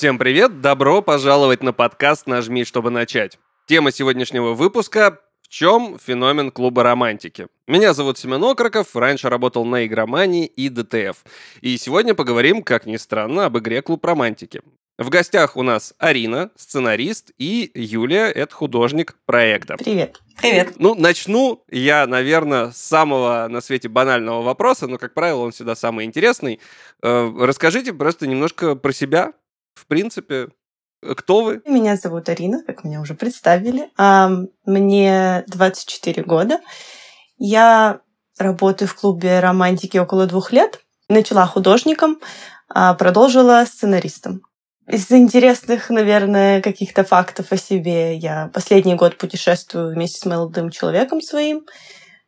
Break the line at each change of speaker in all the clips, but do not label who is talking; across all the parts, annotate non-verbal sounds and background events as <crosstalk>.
Всем привет! Добро пожаловать на подкаст «Нажми, чтобы начать». Тема сегодняшнего выпуска в чем феномен клуба романтики? Меня зовут Семен Окроков, раньше работал на игромании и ДТФ. И сегодня поговорим, как ни странно, об игре «Клуб романтики». В гостях у нас Арина, сценарист, и Юлия, это художник проекта.
Привет.
Привет.
Ну, начну я, наверное, с самого на свете банального вопроса, но, как правило, он всегда самый интересный. Э, расскажите просто немножко про себя, в принципе, кто вы?
Меня зовут Арина, как меня уже представили. Мне 24 года. Я работаю в клубе романтики около двух лет. Начала художником, а продолжила сценаристом. Из интересных, наверное, каких-то фактов о себе я последний год путешествую вместе с молодым человеком своим.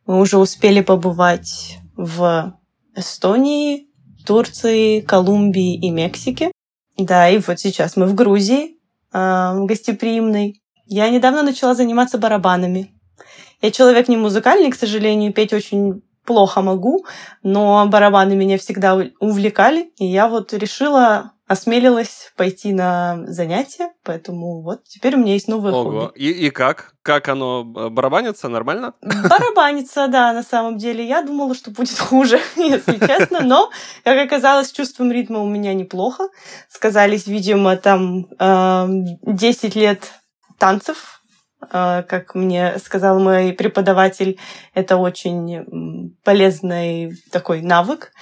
Мы уже успели побывать в Эстонии, Турции, Колумбии и Мексике. Да, и вот сейчас мы в Грузии, э, гостеприимной. Я недавно начала заниматься барабанами. Я человек не музыкальный, к сожалению, петь очень плохо могу, но барабаны меня всегда увлекали, и я вот решила осмелилась пойти на занятия, поэтому вот теперь у меня есть новое Ого. хобби.
И, и как? Как оно э, барабанится? Нормально?
Барабанится, да, на самом деле. Я думала, что будет <laughs> хуже, если честно, но, как оказалось, с чувством ритма у меня неплохо. Сказались, видимо, там 10 лет танцев как мне сказал мой преподаватель, это очень полезный такой навык.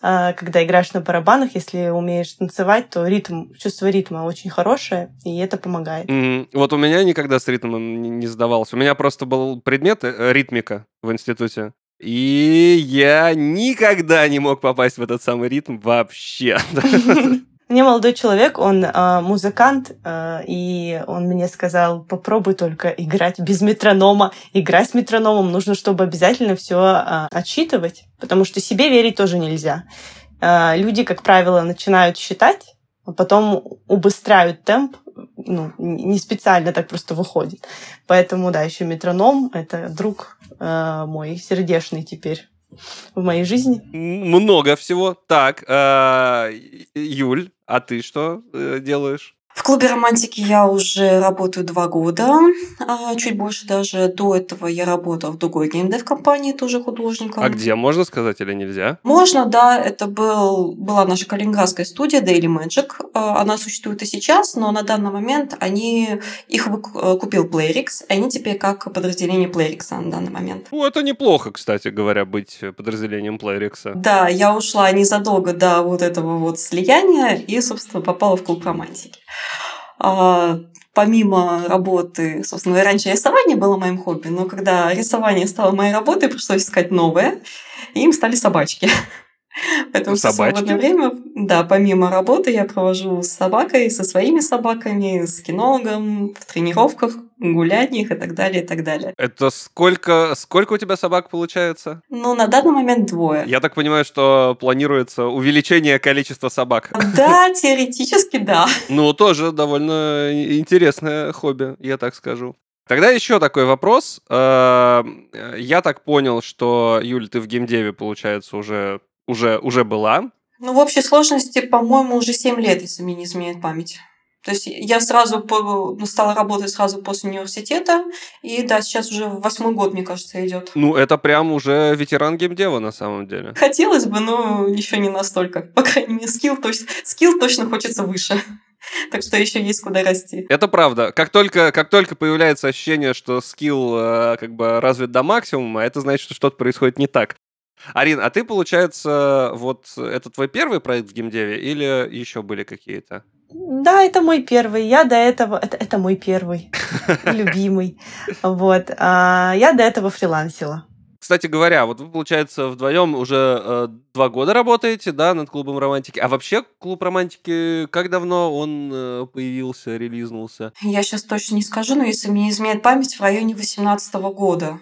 А, когда играешь на барабанах, если умеешь танцевать, то ритм, чувство ритма очень хорошее, и это помогает.
Mm-hmm. Вот у меня никогда с ритмом не сдавался. У меня просто был предмет э, ритмика в институте. И я никогда не мог попасть в этот самый ритм вообще. <laughs> <laughs>
Мне молодой человек, он э, музыкант, э, и он мне сказал, попробуй только играть без метронома. Играть с метрономом нужно, чтобы обязательно все э, отсчитывать, потому что себе верить тоже нельзя. Э, люди, как правило, начинают считать, а потом убыстряют темп, ну, не специально так просто выходит. Поэтому, да, еще метроном — это друг э, мой сердечный теперь в моей жизни.
Много всего. Так, э, Юль, а ты что э, делаешь?
В клубе романтики я уже работаю два года, а, чуть больше даже. До этого я работала в другой геймдев-компании, тоже художником.
А где, можно сказать или нельзя?
Можно, да. Это был, была наша калининградская студия Daily Magic. А, она существует и сейчас, но на данный момент они, их э, купил Playrix, и они теперь как подразделение Playrix на данный момент.
Ну, это неплохо, кстати говоря, быть подразделением Playrix.
Да, я ушла незадолго до вот этого вот слияния и, собственно, попала в клуб романтики. А, помимо работы, собственно, раньше рисование было моим хобби, но когда рисование стало моей работой, пришлось искать новое, и им стали собачки. <laughs> Поэтому Собачки? в свободное время, да, помимо работы я провожу с собакой, со своими собаками, с кинологом, в тренировках, гуляниях и так далее, и так далее.
Это сколько, сколько у тебя собак получается?
Ну, на данный момент двое.
Я так понимаю, что планируется увеличение количества собак.
Да, теоретически да.
Ну, тоже довольно интересное хобби, я так скажу. Тогда еще такой вопрос. Э, я так понял, что, Юль, ты в геймдеве, получается, уже уже, уже была.
Ну, в общей сложности, по-моему, уже 7 лет, если мне не изменяет память. То есть я сразу ну, стала работать сразу после университета, и да, сейчас уже восьмой год, мне кажется, идет.
Ну, это прям уже ветеран геймдева на самом деле.
Хотелось бы, но еще не настолько. По крайней мере, скилл, то есть, скилл точно хочется выше. Так что еще есть куда расти.
Это правда. Как только, как только появляется ощущение, что скилл э, как бы развит до максимума, это значит, что что-то происходит не так. Арин, а ты, получается, вот это твой первый проект в геймдеве или еще были какие-то?
Да, это мой первый. Я до этого... Это, это мой первый, <laughs> любимый. Вот. А я до этого фрилансила.
Кстати говоря, вот вы, получается, вдвоем уже э, два года работаете, да, над клубом романтики. А вообще клуб романтики, как давно он э, появился, релизнулся?
Я сейчас точно не скажу, но если мне изменяет память, в районе 18 года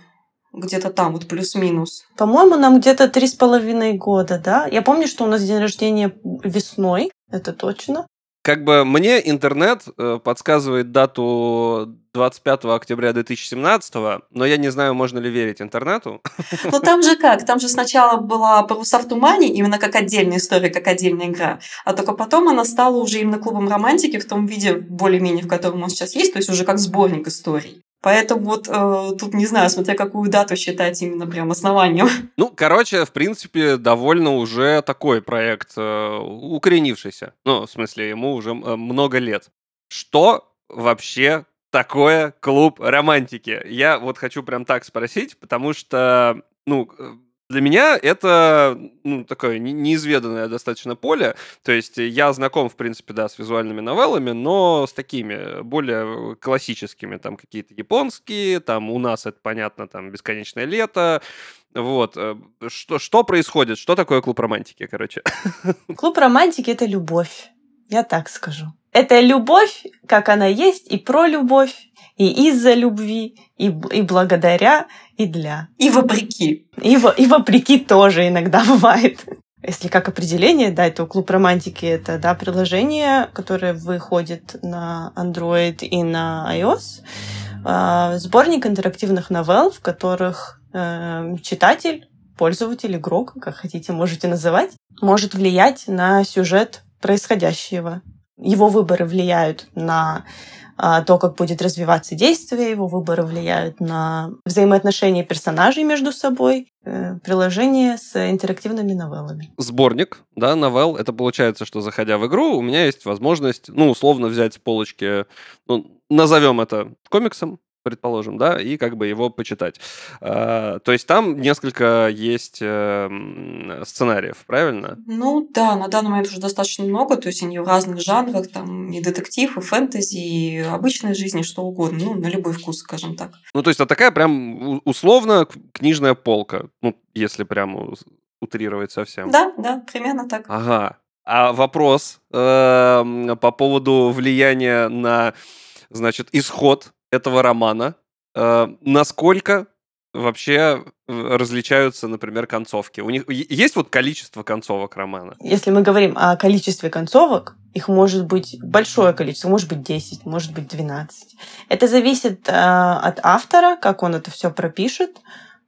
где-то там, вот плюс-минус.
По-моему, нам где-то три с половиной года, да? Я помню, что у нас день рождения весной, это точно.
как бы мне интернет э, подсказывает дату 25 октября 2017, но я не знаю, можно ли верить интернету. <laughs>
Ну там же как? Там же сначала была «Паруса в тумане», именно как отдельная история, как отдельная игра, а только потом она стала уже именно клубом романтики в том виде, более-менее, в котором он сейчас есть, то есть уже как сборник историй. Поэтому вот э, тут не знаю, смотря какую дату считать именно прям основанием. <laughs>
Ну, короче, в принципе, довольно уже такой проект э, укоренившийся. Ну, в смысле, ему уже э, много лет. Что вообще такое клуб романтики? Я вот хочу прям так спросить, потому что, ну, для меня это ну, такое неизведанное достаточно поле. То есть я знаком, в принципе, да, с визуальными новеллами, но с такими более классическими, там какие-то японские, там у нас это понятно, там «Бесконечное лето», вот. Э, что, что происходит? Что такое клуб романтики, короче? <laughs>
Клуб романтики — это любовь. Я так скажу. Это любовь, как она есть, и про любовь, и из-за любви, и, и благодаря, и для.
И вопреки.
И, и вопреки тоже иногда <laughs> бывает. Если как определение дать, то клуб романтики это да, приложение, которое выходит на Android и на iOS. А, сборник интерактивных новелл, в которых э, читатель, пользователь, игрок, как хотите, можете называть, может влиять на сюжет происходящего. Его выборы влияют на а, то, как будет развиваться действие, его выборы влияют на взаимоотношения персонажей между собой, э, приложение с интерактивными новеллами.
Сборник, да, новелл. Это получается, что заходя в игру, у меня есть возможность, ну, условно взять с полочки, ну, назовем это комиксом, предположим, да, и как бы его почитать. А, то есть там несколько есть эм, сценариев, правильно?
Ну да, на данный момент уже достаточно много, то есть они в разных жанрах, там и детектив, и фэнтези, и обычной жизни, что угодно, ну, на любой вкус, скажем так.
Ну, то есть это такая прям условно книжная полка, ну, если прям утрировать совсем.
Да, да, примерно так.
Ага. А вопрос э, по поводу влияния на, значит, исход этого романа, э, насколько вообще различаются, например, концовки? У них есть вот количество концовок романа?
Если мы говорим о количестве концовок, их может быть большое количество, может быть 10, может быть 12. Это зависит э, от автора, как он это все пропишет,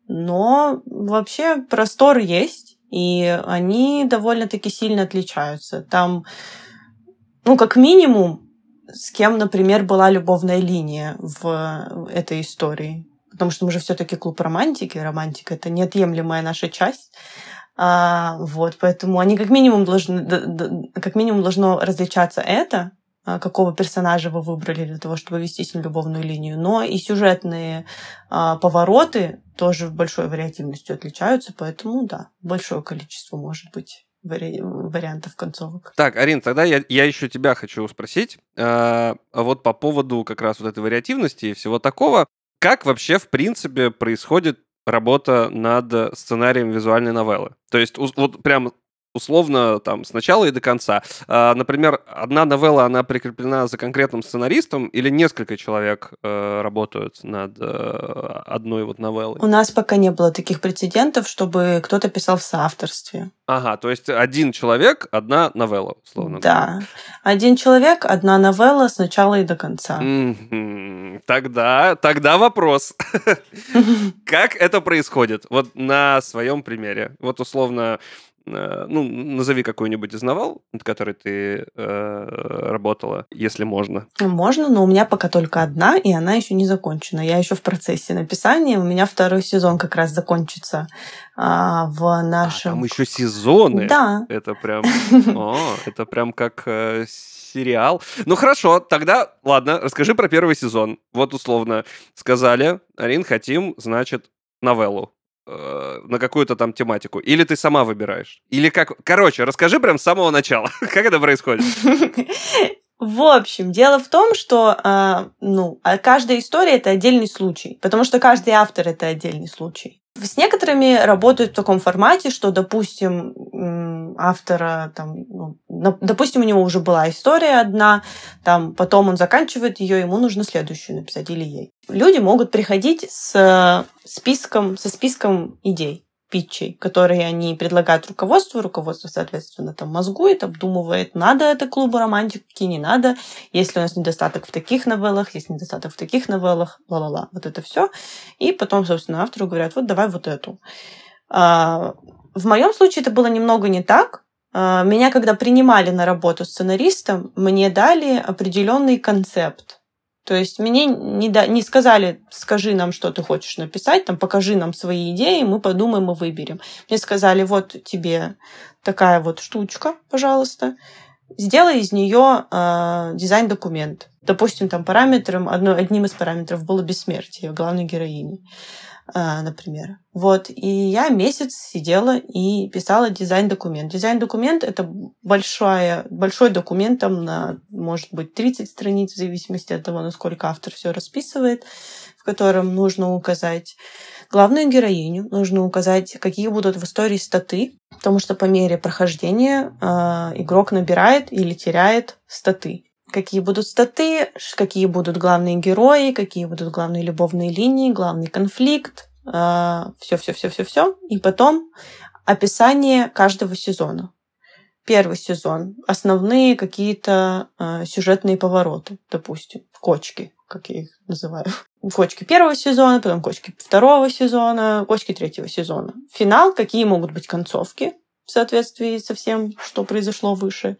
но вообще простор есть, и они довольно-таки сильно отличаются. Там, ну, как минимум, с кем, например, была любовная линия в этой истории. Потому что мы же все-таки клуб романтики. Романтика это неотъемлемая наша часть. А, вот, поэтому они как минимум должны, как минимум должно различаться это, а, какого персонажа вы выбрали для того, чтобы вести с ним любовную линию. Но и сюжетные а, повороты тоже большой вариативностью отличаются, поэтому да, большое количество может быть вари... вариантов концовок.
Так, Арин, тогда я, я еще тебя хочу спросить. Э, вот по поводу как раз вот этой вариативности и всего такого. Как вообще, в принципе, происходит работа над сценарием визуальной новеллы? То есть вот прям условно там с начала и до конца. А, например, одна новелла, она прикреплена за конкретным сценаристом или несколько человек э, работают над э, одной вот новеллой?
У нас пока не было таких прецедентов, чтобы кто-то писал в соавторстве.
Ага, то есть один человек, одна новелла, условно.
Да. Один человек, одна новелла с начала и до конца.
Тогда, тогда вопрос. <laughs> Как это происходит? Вот на своем примере. Вот условно ну, назови какую-нибудь из новелл, над которой ты э, работала, если можно.
Можно, но у меня пока только одна, и она еще не закончена. Я еще в процессе написания. У меня второй сезон как раз закончится а, в нашем... А,
там еще сезоны?
Да.
Это прям... <laughs> О, это прям как э, сериал. Ну хорошо, тогда, ладно, расскажи про первый сезон. Вот условно сказали, Арин, хотим, значит, новеллу. Э, на какую-то там тематику? Или ты сама выбираешь? Или как? Короче, расскажи прям с самого начала, <laughs> как это происходит?
В общем, дело в том, что э, ну, а каждая история это отдельный случай, потому что каждый автор это отдельный случай. С некоторыми работают в таком формате, что, допустим, автора, там, ну, допустим, у него уже была история одна, там, потом он заканчивает ее, ему нужно следующую написать или ей. Люди могут приходить с списком, со списком идей. Питчей, которые они предлагают руководству. Руководство, соответственно, там мозгует, обдумывает, надо это клубу романтики, не надо. Если у нас недостаток в таких новеллах, есть недостаток в таких новеллах, ла-ла-ла, вот это все. И потом, собственно, автору говорят, вот давай вот эту. А, в моем случае это было немного не так. А, меня, когда принимали на работу сценаристом, мне дали определенный концепт то есть мне не, да, не сказали, скажи нам, что ты хочешь написать, там, покажи нам свои идеи, мы подумаем и выберем. Мне сказали, вот тебе такая вот штучка, пожалуйста, сделай из нее э, дизайн-документ. Допустим, там параметром, одно, одним из параметров было бессмертие главной героини. А, например. Вот, и я месяц сидела и писала дизайн-документ. Дизайн-документ — это большой, большой документ, там на, может быть, 30 страниц, в зависимости от того, насколько автор все расписывает, в котором нужно указать главную героиню, нужно указать, какие будут в истории статы, потому что по мере прохождения э, игрок набирает или теряет статы какие будут статы, какие будут главные герои, какие будут главные любовные линии, главный конфликт, все-все-все-все-все. И потом описание каждого сезона. Первый сезон. Основные какие-то э, сюжетные повороты, допустим, кочки, как я их называю. Кочки первого сезона, потом кочки второго сезона, кочки третьего сезона. Финал, какие могут быть концовки в соответствии со всем, что произошло выше.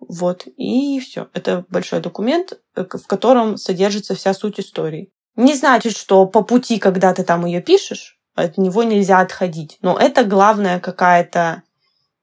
Вот, и все. Это большой документ, э, в котором содержится вся суть истории. Не значит, что по пути, когда ты там ее пишешь, от него нельзя отходить. Но это главная какая-то,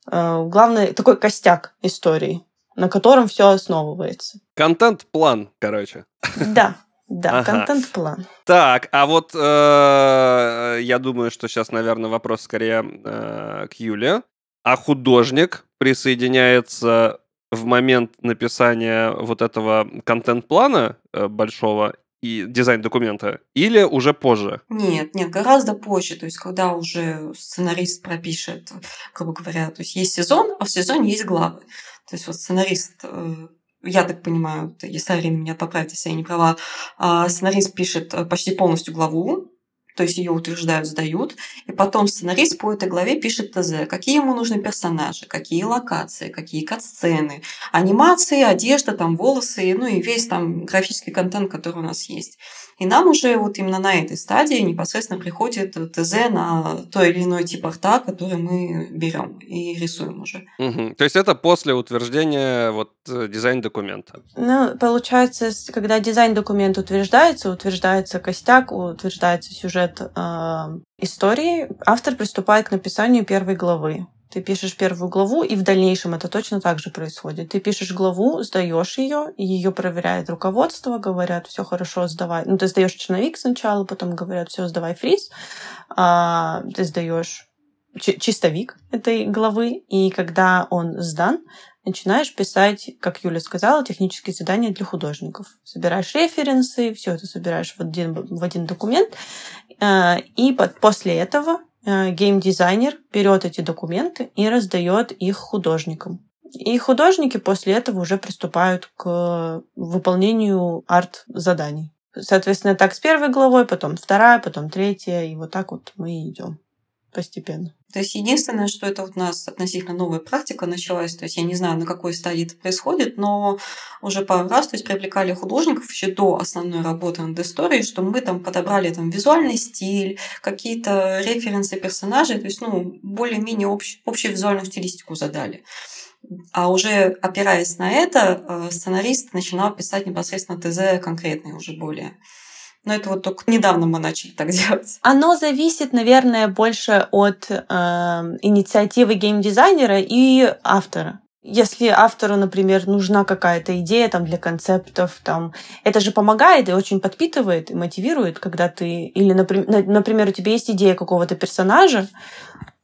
э, главный такой костяк истории, на котором все основывается.
Контент-план, короче.
Да, да, ага. контент-план.
Так, а вот э, я думаю, что сейчас, наверное, вопрос скорее э, к Юле. А художник присоединяется в момент написания вот этого контент-плана э, большого и дизайн документа, или уже позже?
Нет, нет, гораздо позже. То есть, когда уже сценарист пропишет, грубо говоря, то есть есть сезон, а в сезоне есть главы. То есть вот сценарист э, я так понимаю, если Арина меня поправит, если я не права, а сценарист пишет э, почти полностью главу, то есть ее утверждают, сдают, и потом сценарист по этой главе пишет ТЗ, какие ему нужны персонажи, какие локации, какие кат-сцены, анимации, одежда, там волосы, ну и весь там графический контент, который у нас есть. И нам уже вот именно на этой стадии непосредственно приходит ТЗ на то или иной тип арта, который мы берем и рисуем уже.
Угу. То есть это после утверждения вот э, дизайн-документа?
Ну, получается, когда дизайн-документ утверждается, утверждается костяк, утверждается сюжет э, истории, автор приступает к написанию первой главы. Ты пишешь первую главу, и в дальнейшем это точно так же происходит. Ты пишешь главу, сдаешь ее, ее проверяет руководство, говорят, все хорошо, сдавай. Ну, ты сдаешь черновик сначала, потом говорят, все, сдавай фриз. А, ты сдаешь чистовик этой главы, и когда он сдан, начинаешь писать, как Юля сказала, технические задания для художников. Собираешь референсы, все это собираешь в один, в один документ, а, и после этого Э, геймдизайнер берет эти документы и раздает их художникам. И художники после этого уже приступают к выполнению арт-заданий. Соответственно, так с первой главой, потом вторая, потом третья, и вот так вот мы идем постепенно.
То есть единственное, что это вот у нас относительно новая практика началась, то есть я не знаю, на какой стадии это происходит, но уже пару раз, то есть привлекали художников еще до основной работы над историей, что мы там подобрали там визуальный стиль, какие-то референсы персонажей, то есть ну более-менее общ, общую визуальную стилистику задали. А уже опираясь на это, э, сценарист начинал писать непосредственно ТЗ конкретные уже более. Но это вот только недавно мы начали так делать.
Оно зависит, наверное, больше от э, инициативы геймдизайнера и автора. Если автору, например, нужна какая-то идея там, для концептов, там, это же помогает и очень подпитывает и мотивирует, когда ты... Или, например, у тебя есть идея какого-то персонажа,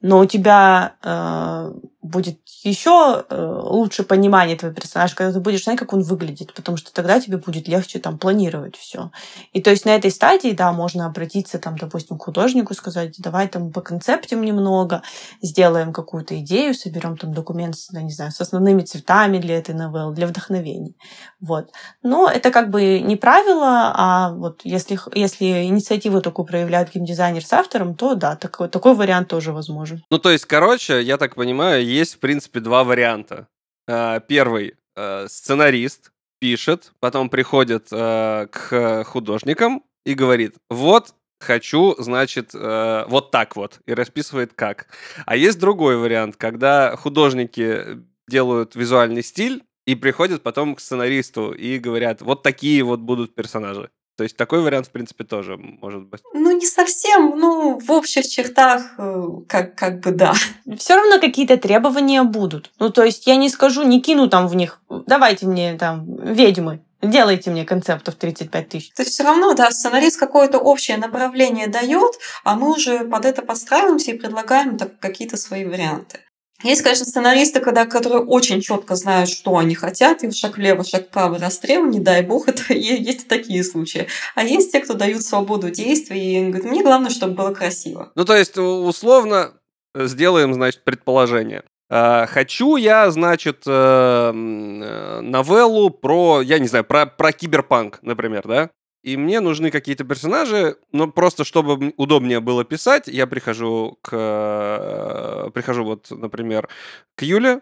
но у тебя э, будет еще э, лучше понимание твоего персонажа, когда ты будешь знать, как он выглядит, потому что тогда тебе будет легче там планировать все. И то есть на этой стадии, да, можно обратиться там, допустим, к художнику, сказать, давай там по концептам немного, сделаем какую-то идею, соберем там документ, да, не знаю, с основными цветами для этой новеллы, для вдохновения. Вот. Но это как бы не правило, а вот если, если инициативу такую проявляет геймдизайнер с автором, то да, такой, такой вариант тоже возможен.
Ну, то есть, короче, я так понимаю, есть, в принципе, два варианта. А, первый э, сценарист пишет, потом приходит э, к художникам и говорит, вот хочу, значит, э, вот так вот, и расписывает как. А есть другой вариант, когда художники делают визуальный стиль и приходят потом к сценаристу и говорят, вот такие вот будут персонажи. То есть такой вариант, в принципе, тоже может быть.
Ну, не совсем, ну, в общих чертах, э, как, как бы да.
Все равно какие-то требования будут. Ну, то есть я не скажу, не кину там в них, давайте мне там ведьмы, делайте мне концептов 35 тысяч.
То есть все равно, да, сценарист какое-то общее направление дает, а мы уже под это подстраиваемся и предлагаем так, какие-то свои варианты. Есть, конечно, сценаристы, когда, которые очень четко знают, что они хотят, и шаг влево, шаг вправо расстрел, не дай бог, <laughs> это есть такие случаи. А есть те, кто дают свободу действий и говорят, мне главное, чтобы было красиво.
Ну, то есть, условно, э, сделаем, значит, предположение. А, хочу я, значит, э, э, новеллу про, я не знаю, про, про киберпанк, например, да? И мне нужны какие-то персонажи, но просто чтобы удобнее было писать, я прихожу к... Э, прихожу вот, например, к Юле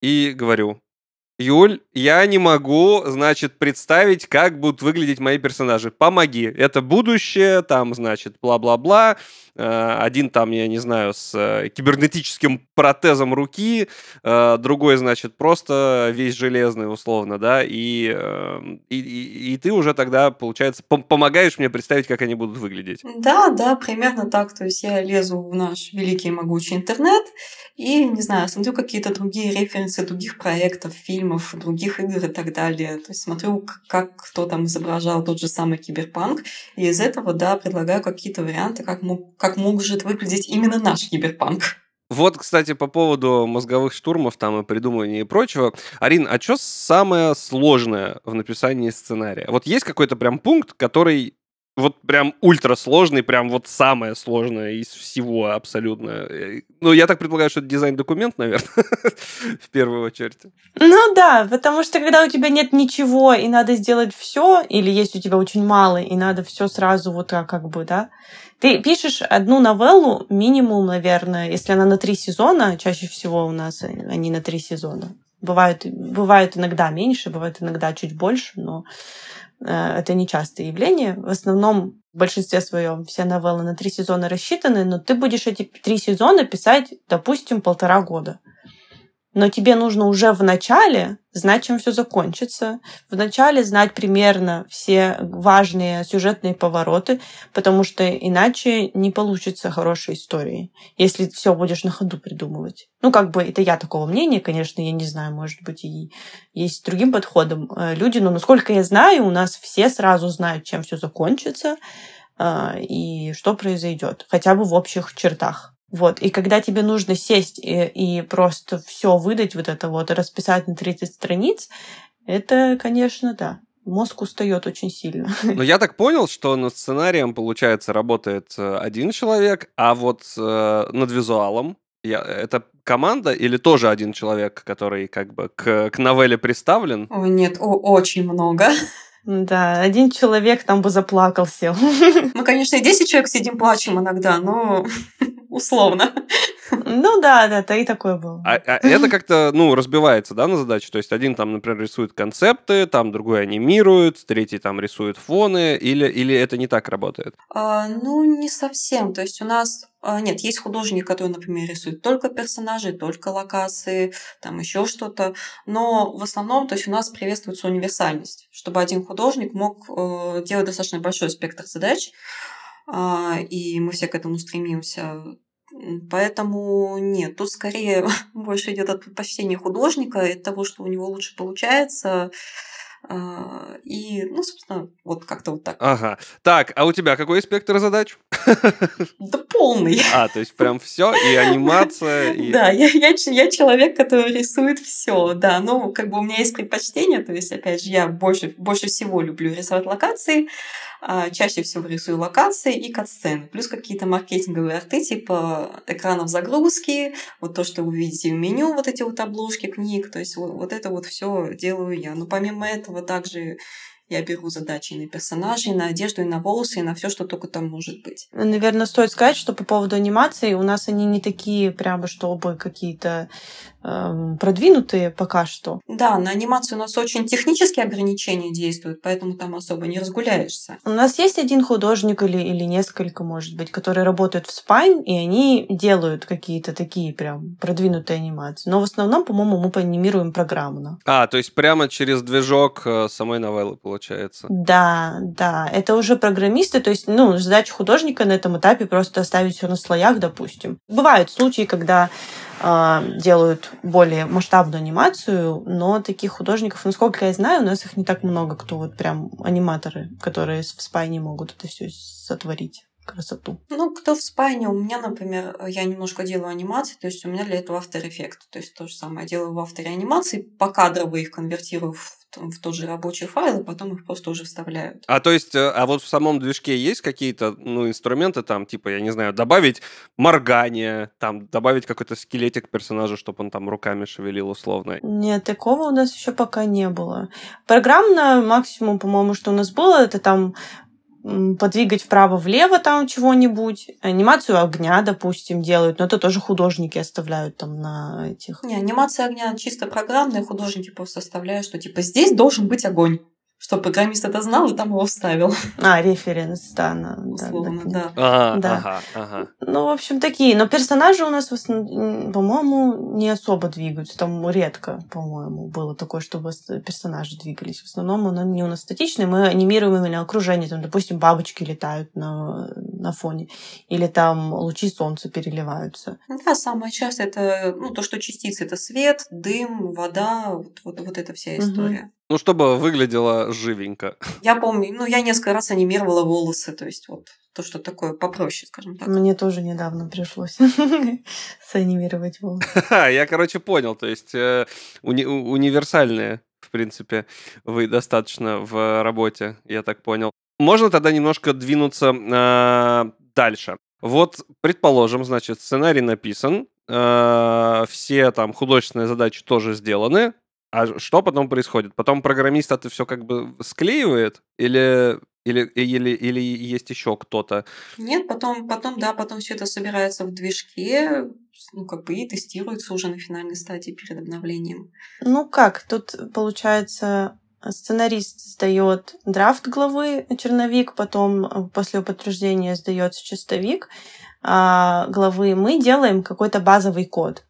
и говорю, Юль, я не могу, значит, представить, как будут выглядеть мои персонажи. Помоги. Это будущее, там, значит, бла-бла-бла. Э, один там, я не знаю, с э, кибернетическим протезом руки, э, другой, значит, просто весь железный, условно, да, и, эм, и, и, ты уже тогда, получается, помогаешь мне представить, как они будут выглядеть.
Да, да, примерно так. То есть я лезу в наш великий могучий интернет и, не знаю, смотрю какие-то другие референсы других проектов, фильмов, других игр и так далее. То есть смотрю, как кто там изображал тот же самый киберпанк, и из этого, да, предлагаю какие-то варианты, как мог как может выглядеть именно наш киберпанк.
Вот, кстати, по поводу мозговых штурмов там и придумывания и прочего. Арин, а что самое сложное в написании сценария? Вот есть какой-то прям пункт, который вот прям ультра сложный, прям вот самое сложное из всего абсолютно. Э, ну, я так предполагаю, что это дизайн-документ, наверное, <laughs> в первую очередь.
Ну да, потому что когда у тебя нет ничего и надо сделать все, или есть у тебя очень мало и надо все сразу вот так как бы, да, ты пишешь одну новеллу минимум, наверное, если она на три сезона, чаще всего у нас они на три сезона. Бывают, бывают иногда меньше, бывает иногда чуть больше, но э, это не частое явление. В основном, в большинстве своем, все новеллы на три сезона рассчитаны, но ты будешь эти три сезона писать, допустим, полтора года но тебе нужно уже в начале знать, чем все закончится, в начале знать примерно все важные сюжетные повороты, потому что иначе не получится хорошей истории, если все будешь на ходу придумывать. Ну, как бы это я такого мнения, конечно, я не знаю, может быть, и есть другим подходом э, люди, но насколько я знаю, у нас все сразу знают, чем все закончится э, и что произойдет, хотя бы в общих чертах. Вот. И когда тебе нужно сесть и, и просто все выдать, вот это вот, расписать на 30 страниц, это, конечно, да, мозг устает очень сильно. <laughs>
Но я так понял, что над сценарием, получается, работает э, один человек, а вот э, над визуалом я, это команда или тоже один человек, который как бы к, к новелле приставлен?
О, нет, о, очень много.
Да, один человек там бы заплакал сел. <laughs>
Мы, конечно, и 10 человек сидим, плачем иногда, но <laughs> условно.
Ну да, да, да, и такое было.
А, а это как-то, ну, разбивается, да, на задачу? То есть один там, например, рисует концепты, там другой анимирует, третий там рисует фоны, или, или это не так работает?
А, ну, не совсем. То есть у нас нет, есть художник, который, например, рисует только персонажей, только локации, там еще что-то. Но в основном, то есть у нас приветствуется универсальность, чтобы один художник мог э, делать достаточно большой спектр задач, а, и мы все к этому стремимся. Поэтому нет, тут скорее <laughs> больше идет от предпочтения художника и от того, что у него лучше получается, а, И, ну, собственно, вот как-то вот так.
Ага. Так, а у тебя какой спектр задач? <laughs>
Да полный.
А, то есть прям все и анимация, и...
Да, я, я, я человек, который рисует все, да. Ну, как бы у меня есть предпочтение, то есть, опять же, я больше, больше всего люблю рисовать локации, а, чаще всего рисую локации и кат-сцены, плюс какие-то маркетинговые арты, типа экранов загрузки, вот то, что вы видите в меню, вот эти вот обложки книг, то есть вот, вот это вот все делаю я. Но помимо этого также я беру задачи на персонажей, на одежду, и на волосы, и на все, что только там может быть.
Наверное, стоит сказать, что по поводу анимации у нас они не такие прямо, чтобы какие-то эм, продвинутые пока что.
Да, на анимацию у нас очень технические ограничения действуют, поэтому там особо не разгуляешься.
У нас есть один художник или, или несколько, может быть, которые работают в Spine, и они делают какие-то такие прям продвинутые анимации. Но в основном, по-моему, мы поанимируем программно.
А, то есть прямо через движок э, самой новеллы, получается? Получается.
Да, да. Это уже программисты, то есть, ну, задача художника на этом этапе просто оставить все на слоях, допустим. Бывают случаи, когда э, делают более масштабную анимацию, но таких художников, насколько я знаю, у нас их не так много, кто вот прям аниматоры, которые в спайне могут это все сотворить красоту.
Ну, кто в спайне, у меня, например, я немножко делаю анимации, то есть у меня для этого After Effects, то есть то же самое. Я делаю в авторе анимации, покадрово их конвертирую в в тот же рабочий файл, и потом их просто уже вставляют.
А то есть, э, а вот в самом движке есть какие-то, ну, инструменты там, типа, я не знаю, добавить моргание, там, добавить какой-то скелетик персонажа, чтобы он там руками шевелил условно?
Нет, такого у нас еще пока не было. Программно максимум, по-моему, что у нас было, это там подвигать вправо-влево там чего-нибудь. Анимацию огня, допустим, делают, но это тоже художники оставляют там на этих.
Не, анимация огня чисто программная, художники просто оставляют, что типа здесь должен быть огонь что программист это знал и там его вставил.
А, референс, да. На,
Условно, да.
да. да. Ага, ага.
Ну, в общем, такие. Но персонажи у нас, по-моему, не особо двигаются. Там редко, по-моему, было такое, чтобы персонажи двигались. В основном они у нас статичные. Мы анимируем именно окружение. Там, допустим, бабочки летают на, на фоне. Или там лучи солнца переливаются.
Да, самое частое это ну, то, что частицы. Это свет, дым, вода. Вот, вот, вот эта вся история. Угу.
Ну, чтобы выглядело живенько. <laughs>
Я помню, ну, я несколько раз анимировала волосы, то есть вот то, что такое попроще, скажем так.
Мне тоже недавно пришлось <laughs> санимировать волосы. <laughs>
Я, короче, понял, то есть э, уни- универсальные, в принципе, вы достаточно в работе, я так понял. Можно тогда немножко двинуться э, дальше. Вот, предположим, значит, сценарий написан, э, все там художественные задачи тоже сделаны, а что потом происходит? Потом программист это все как бы склеивает или или, или, или есть еще кто-то?
Нет, потом, потом, да, потом все это собирается в движке, ну, как бы и тестируется уже на финальной стадии перед обновлением.
Ну как, тут получается сценарист сдает драфт главы черновик, потом э, после подтверждения сдается чистовик а главы. Мы делаем какой-то базовый код.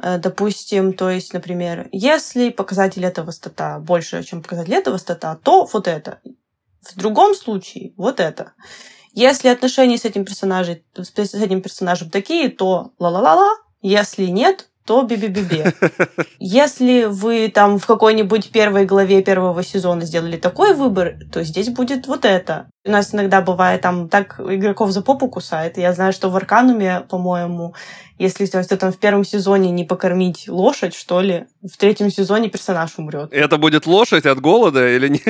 Э, допустим, то есть, например, если показатель этого стата больше, чем показатель этого стата, то вот это. В другом случае вот это. Если отношения с этим персонажем, с этим персонажем такие, то ла-ла-ла-ла. Если нет, то би-би-би-би. <laughs> Если вы там в какой-нибудь первой главе первого сезона сделали такой выбор, то здесь будет вот это. У нас иногда бывает там так игроков за попу кусает. Я знаю, что в Аркануме, по-моему, если что там в первом сезоне не покормить лошадь, что ли, в третьем сезоне персонаж умрет.
Это будет лошадь от голода или нет?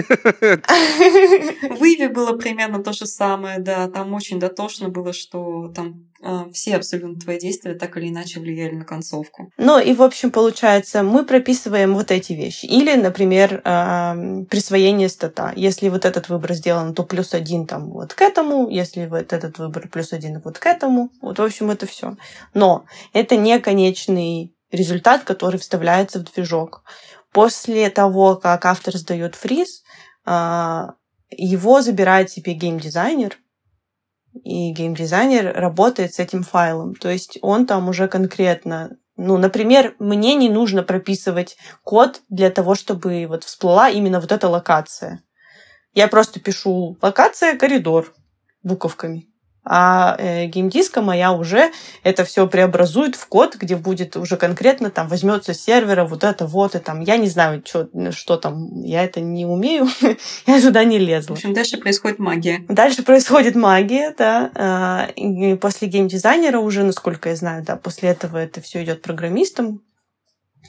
В Иве было примерно то же самое, да. Там очень дотошно было, что там э, все абсолютно твои действия так или иначе влияли на концовку.
Ну и, в общем, получается, мы прописываем вот эти вещи. Или, например, э, присвоение стата. Если вот этот выбор сделан, то плюс один там вот к этому. Если вот этот выбор плюс один вот к этому. Вот, в общем, это все. Но это не конечный результат, который вставляется в движок. После того, как автор сдает фриз, а, его забирает себе геймдизайнер, и геймдизайнер работает с этим файлом. То есть он там уже конкретно ну, например, мне не нужно прописывать код для того, чтобы вот всплыла именно вот эта локация. Я просто пишу локация, коридор буковками. А э, геймдиска моя уже это все преобразует в код, где будет уже конкретно там возьмется с сервера вот это вот, и там, я не знаю, что, что там, я это не умею, <laughs> я туда не лезла.
В общем, дальше происходит магия.
Дальше происходит магия, да. А, и после геймдизайнера уже, насколько я знаю, да, после этого это все идет программистам,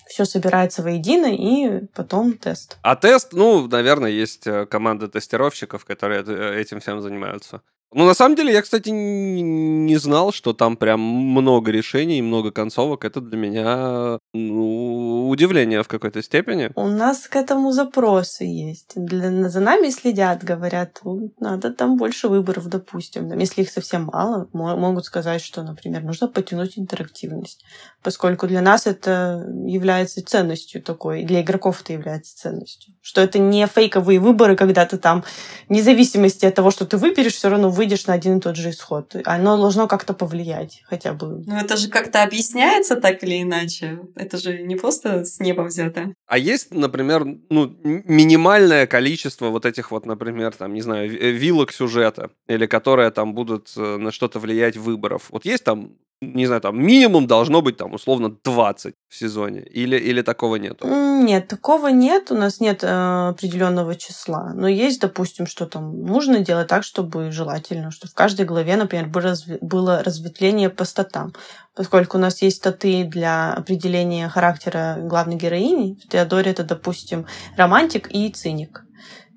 все собирается воедино, и потом тест.
А тест, ну, наверное, есть э, команда тестировщиков, которые э, этим всем занимаются. Ну, на самом деле, я, кстати, не знал, что там прям много решений, много концовок. Это для меня ну, удивление в какой-то степени.
У нас к этому запросы есть. Для, за нами следят, говорят, надо там больше выборов, допустим. Если их совсем мало, могут сказать, что, например, нужно подтянуть интерактивность. Поскольку для нас это является ценностью такой, для игроков это является ценностью. Что это не фейковые выборы, когда ты там, вне зависимости от того, что ты выберешь, все равно вы выйдешь на один и тот же исход. Оно должно как-то повлиять хотя бы.
Ну, это же как-то объясняется так или иначе. Это же не просто с неба взято.
А есть, например, ну, минимальное количество вот этих вот, например, там, не знаю, вилок сюжета, или которые там будут э, на что-то влиять выборов. Вот есть там не знаю, там минимум должно быть там условно 20 в сезоне, или, или такого нет?
Нет, такого нет, у нас нет э, определенного числа, но есть, допустим, что там нужно делать так, чтобы желательно, что в каждой главе, например, было, разв... было разветвление по статам, поскольку у нас есть статы для определения характера главной героини, в Теодоре это, допустим, романтик и циник.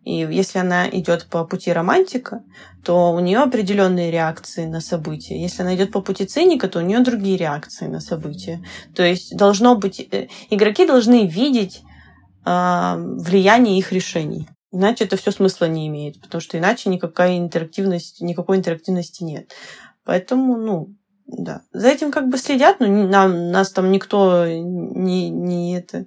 И если она идет по пути романтика, то у нее определенные реакции на события. Если она идет по пути циника, то у нее другие реакции на события. То есть должно быть э, игроки должны видеть э, влияние их решений. Иначе это все смысла не имеет, потому что иначе никакая интерактивность, никакой интерактивности нет. Поэтому, ну, да. За этим как бы следят, но нам, нас там никто не, не это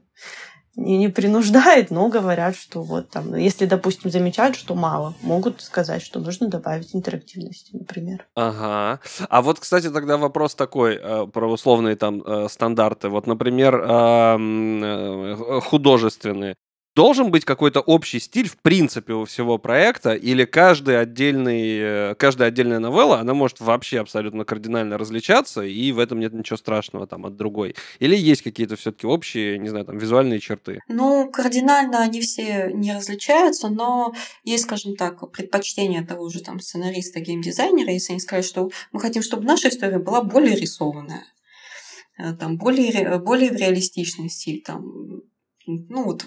не, не принуждает, но говорят, что вот там, если, допустим, замечают, что мало, могут сказать, что нужно добавить интерактивности, например.
Ага. А вот, кстати, тогда вопрос такой э, про условные там э, стандарты. Вот, например, э, художественные должен быть какой-то общий стиль в принципе у всего проекта, или каждый отдельный, э, каждая отдельная новелла, она может вообще абсолютно кардинально различаться, и в этом нет ничего страшного там от другой. Или есть какие-то все-таки общие, не знаю, там, визуальные черты?
Ну, кардинально они все не различаются, но есть, скажем так, предпочтение того же там сценариста, геймдизайнера, если они скажут, что мы хотим, чтобы наша история была более рисованная э, там более, более в реалистичный стиль, там ну, вот,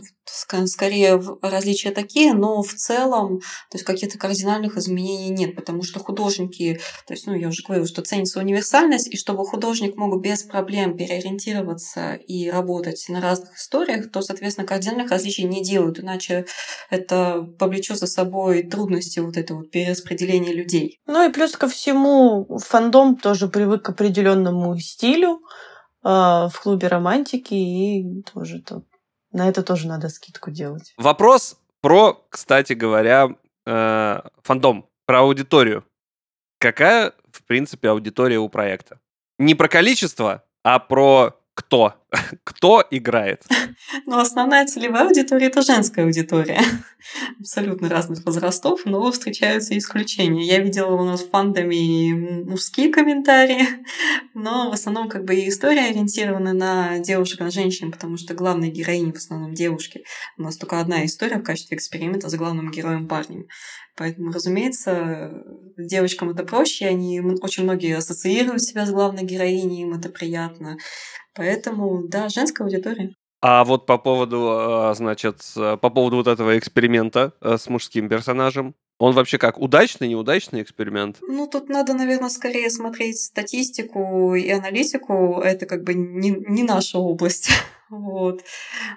скорее различия такие, но в целом, то есть каких-то кардинальных изменений нет, потому что художники, то есть, ну, я уже говорила, что ценится универсальность, и чтобы художник мог без проблем переориентироваться и работать на разных историях, то, соответственно, кардинальных различий не делают, иначе это повлечет за собой трудности вот этого вот перераспределения людей.
Ну и плюс ко всему, фандом тоже привык к определенному стилю, э, в клубе романтики и тоже то на это тоже надо скидку делать.
Вопрос про, кстати говоря, э, фандом, про аудиторию. Какая, в принципе, аудитория у проекта? Не про количество, а про кто? <laughs> кто играет? <laughs>
Ну, основная целевая аудитория – это женская аудитория. <laughs> Абсолютно разных возрастов, но встречаются исключения. Я видела у нас в фандами мужские комментарии, но в основном как бы и история ориентирована на девушек, на женщин, потому что главные героини в основном девушки. У нас только одна история в качестве эксперимента с главным героем парнем. Поэтому, разумеется, девочкам это проще, они очень многие ассоциируют себя с главной героиней, им это приятно. Поэтому, да, женская аудитория.
А вот по поводу, а, значит, по поводу вот этого эксперимента э, с мужским персонажем, он вообще как, удачный, неудачный эксперимент?
Ну, тут надо, наверное, скорее смотреть статистику и аналитику. Это как бы не, не наша область. <laughs> Вот.